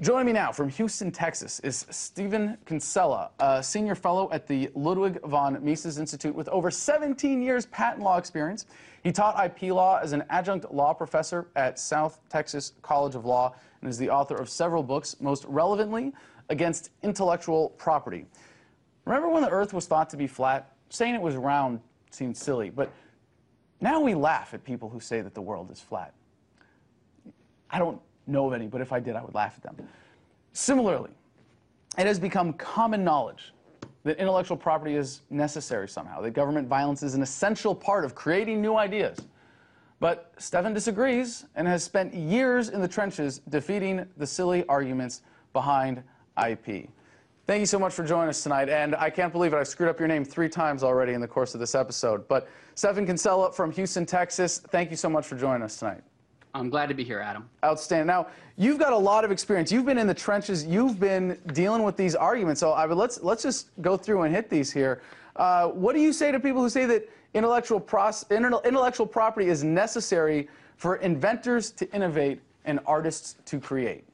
Joining me now from Houston, Texas is Stephan Kinsella, a senior fellow at the Ludwig von Mises Institute with over 17 years patent law experience. He taught IP law as an adjunct law professor at South Texas College of Law and is the author of several books, most relevantly, Against Intellectual Property. Remember when the earth was thought to be flat? Saying it was round seemed silly, but now we laugh at people who say that the world is flat. I don't know of any, but if I did, I would laugh at them. Similarly, it has become common knowledge that intellectual property is necessary somehow, that government violence is an essential part of creating new ideas. But Stephan disagrees and has spent years in the trenches defeating the silly arguments behind IP. Thank you so much for joining us tonight. And I can't believe it, I screwed up your name three times already in the course of this episode. But Stephan Kinsella from Houston, Texas, thank you so much for joining us tonight. I'm glad to be here, Adam. Outstanding. Now, you've got a lot of experience. You've been in the trenches. You've been dealing with these arguments. So I would, let's, let's just go through and hit these here. Uh, what do you say to people who say that intellectual, intellectual property is necessary for inventors to innovate and artists to create?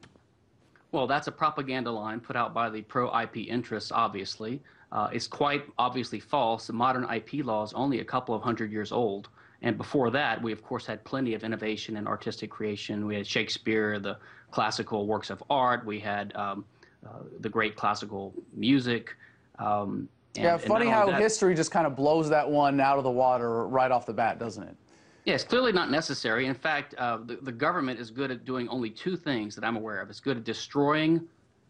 Well, that's a propaganda line put out by the pro-IP interests, obviously. Uh, it's quite obviously false. The modern IP law is only a couple of hundred years old. And before that, we of course had plenty of innovation and artistic creation. We had Shakespeare, the classical works of art. We had um, uh, the great classical music. Um, and, yeah, funny how that, history just kind of blows that one out of the water right off the bat, doesn't it? Yeah, it's clearly not necessary. In fact, uh, the, the government is good at doing only two things that I'm aware of. It's good at destroying,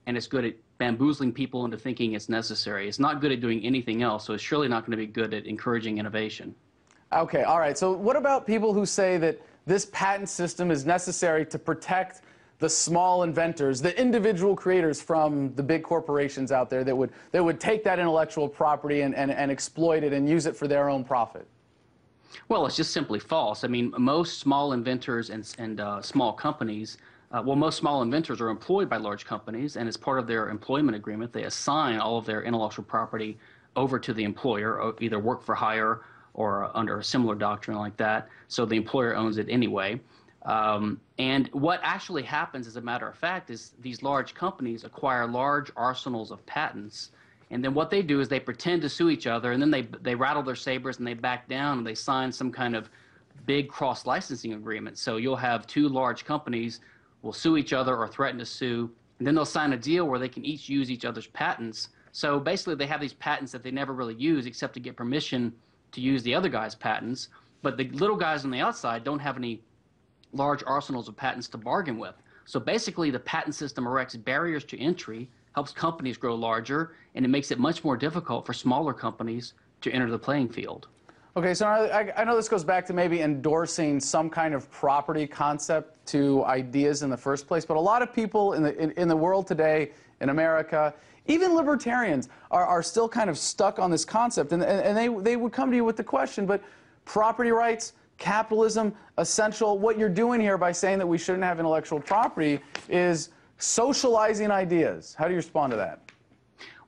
and it's good at bamboozling people into thinking it's necessary. It's not good at doing anything else, so it's surely not going to be good at encouraging innovation. Okay, all right. So what about people who say that this patent system is necessary to protect the small inventors, the individual creators from the big corporations out there that would, that would take that intellectual property and, and, and exploit it and use it for their own profit? Well, it's just simply false. I mean, most small inventors and, and uh, small companies, uh, well, most small inventors are employed by large companies, and as part of their employment agreement, they assign all of their intellectual property over to the employer, either work for hire or under a similar doctrine like that. So the employer owns it anyway. Um, and what actually happens, as a matter of fact, is these large companies acquire large arsenals of patents. And then what they do is they pretend to sue each other, and then they, they rattle their sabers and they back down and they sign some kind of big cross licensing agreement. So you'll have two large companies will sue each other or threaten to sue, and then they'll sign a deal where they can each use each other's patents. So basically, they have these patents that they never really use except to get permission to use the other guy's patents, but the little guys on the outside don't have any large arsenals of patents to bargain with. So basically, the patent system erects barriers to entry, helps companies grow larger, and it makes it much more difficult for smaller companies to enter the playing field. Okay, so I, know this goes back to maybe endorsing some kind of property concept to ideas in the first place, but a lot of people in the, in, in the world today, in America, even libertarians are, are still kind of stuck on this concept, and, and, and they, they would come to you with the question, but property rights, capitalism, essential, what you're doing here by saying that we shouldn't have intellectual property is socializing ideas. How do you respond to that?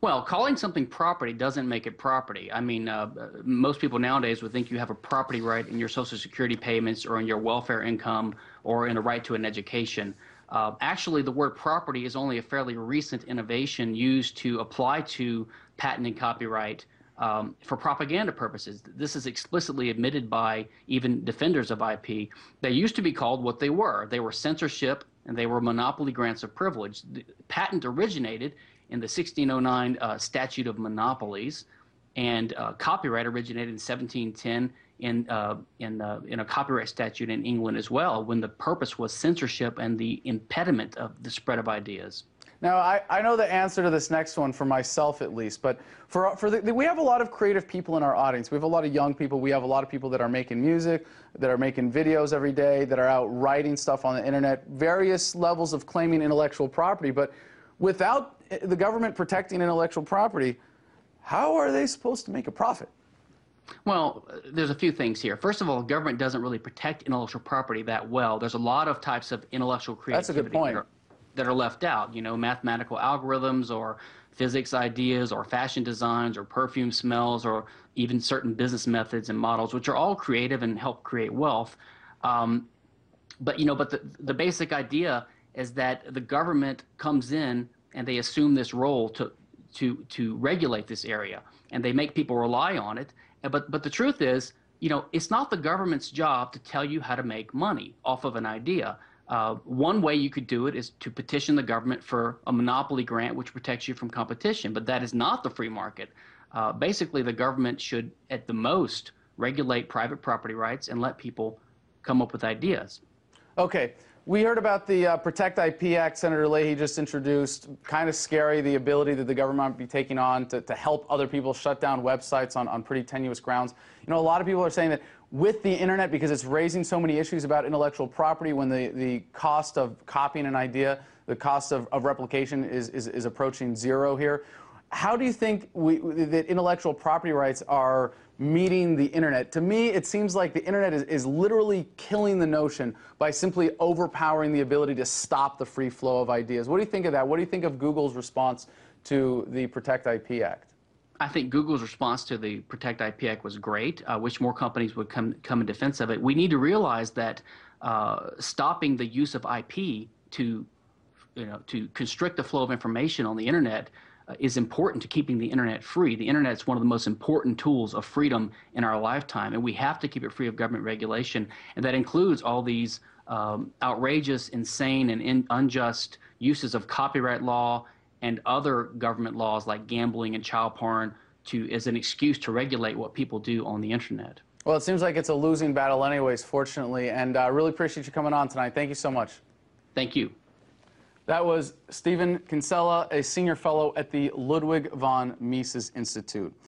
Well, calling something property doesn't make it property. I mean, uh, most people nowadays would think you have a property right in your Social Security payments or in your welfare income or in a right to an education. Uh, actually, the word property is only a fairly recent innovation used to apply to patent and copyright um, for propaganda purposes. This is explicitly admitted by even defenders of IP. They used to be called what they were. They were censorship and they were monopoly grants of privilege. The patent originated in the 1609 uh, Statute of Monopolies, and uh, copyright originated in 1710 in uh, in uh, in a copyright statute in England as well, when the purpose was censorship and the impediment of the spread of ideas. Now, I, I know the answer to this next one for myself at least, but for, for the, we have a lot of creative people in our audience. We have a lot of young people. We have a lot of people that are making music, that are making videos every day, that are out writing stuff on the internet, various levels of claiming intellectual property. But without the government protecting intellectual property, how are they supposed to make a profit? Well, there's a few things here. First of all, government doesn't really protect intellectual property that well. There's a lot of types of intellectual creativity That's a good point. That, are, that are left out. You know, mathematical algorithms or physics ideas or fashion designs or perfume smells or even certain business methods and models, which are all creative and help create wealth. Um, but you know, but the, the basic idea is that the government comes in and they assume this role to to to regulate this area, and they make people rely on it. But but the truth is, you know, it's not the government's job to tell you how to make money off of an idea. Uh, one way you could do it is to petition the government for a monopoly grant, which protects you from competition. But that is not the free market. Uh, basically, the government should, at the most, regulate private property rights and let people come up with ideas. Okay, we heard about the uh, Protect IP Act Senator Leahy just introduced. Kind of scary, the ability that the government be taking on to, to help other people shut down websites on, on pretty tenuous grounds. You know, a lot of people are saying that with the internet, because it's raising so many issues about intellectual property, when the, the cost of copying an idea, the cost of, of replication is, is, is approaching zero here. How do you think we, that intellectual property rights are meeting the internet? To me, it seems like the internet is, is literally killing the notion by simply overpowering the ability to stop the free flow of ideas. What do you think of that? What do you think of Google's response to the Protect IP Act? I think Google's response to the Protect IP Act was great. I wish more companies would come come in defense of it. We need to realize that uh, stopping the use of IP to, you know, to constrict the flow of information on the internet is important to keeping the internet free. The internet is one of the most important tools of freedom in our lifetime, and we have to keep it free of government regulation, and that includes all these um, outrageous, insane, and in, unjust uses of copyright law and other government laws like gambling and child porn to as an excuse to regulate what people do on the internet. Well, it seems like it's a losing battle, anyways, fortunately, and I uh, really appreciate you coming on tonight. Thank you so much. Thank you. That was Stephan Kinsella, a senior fellow at the Ludwig von Mises Institute.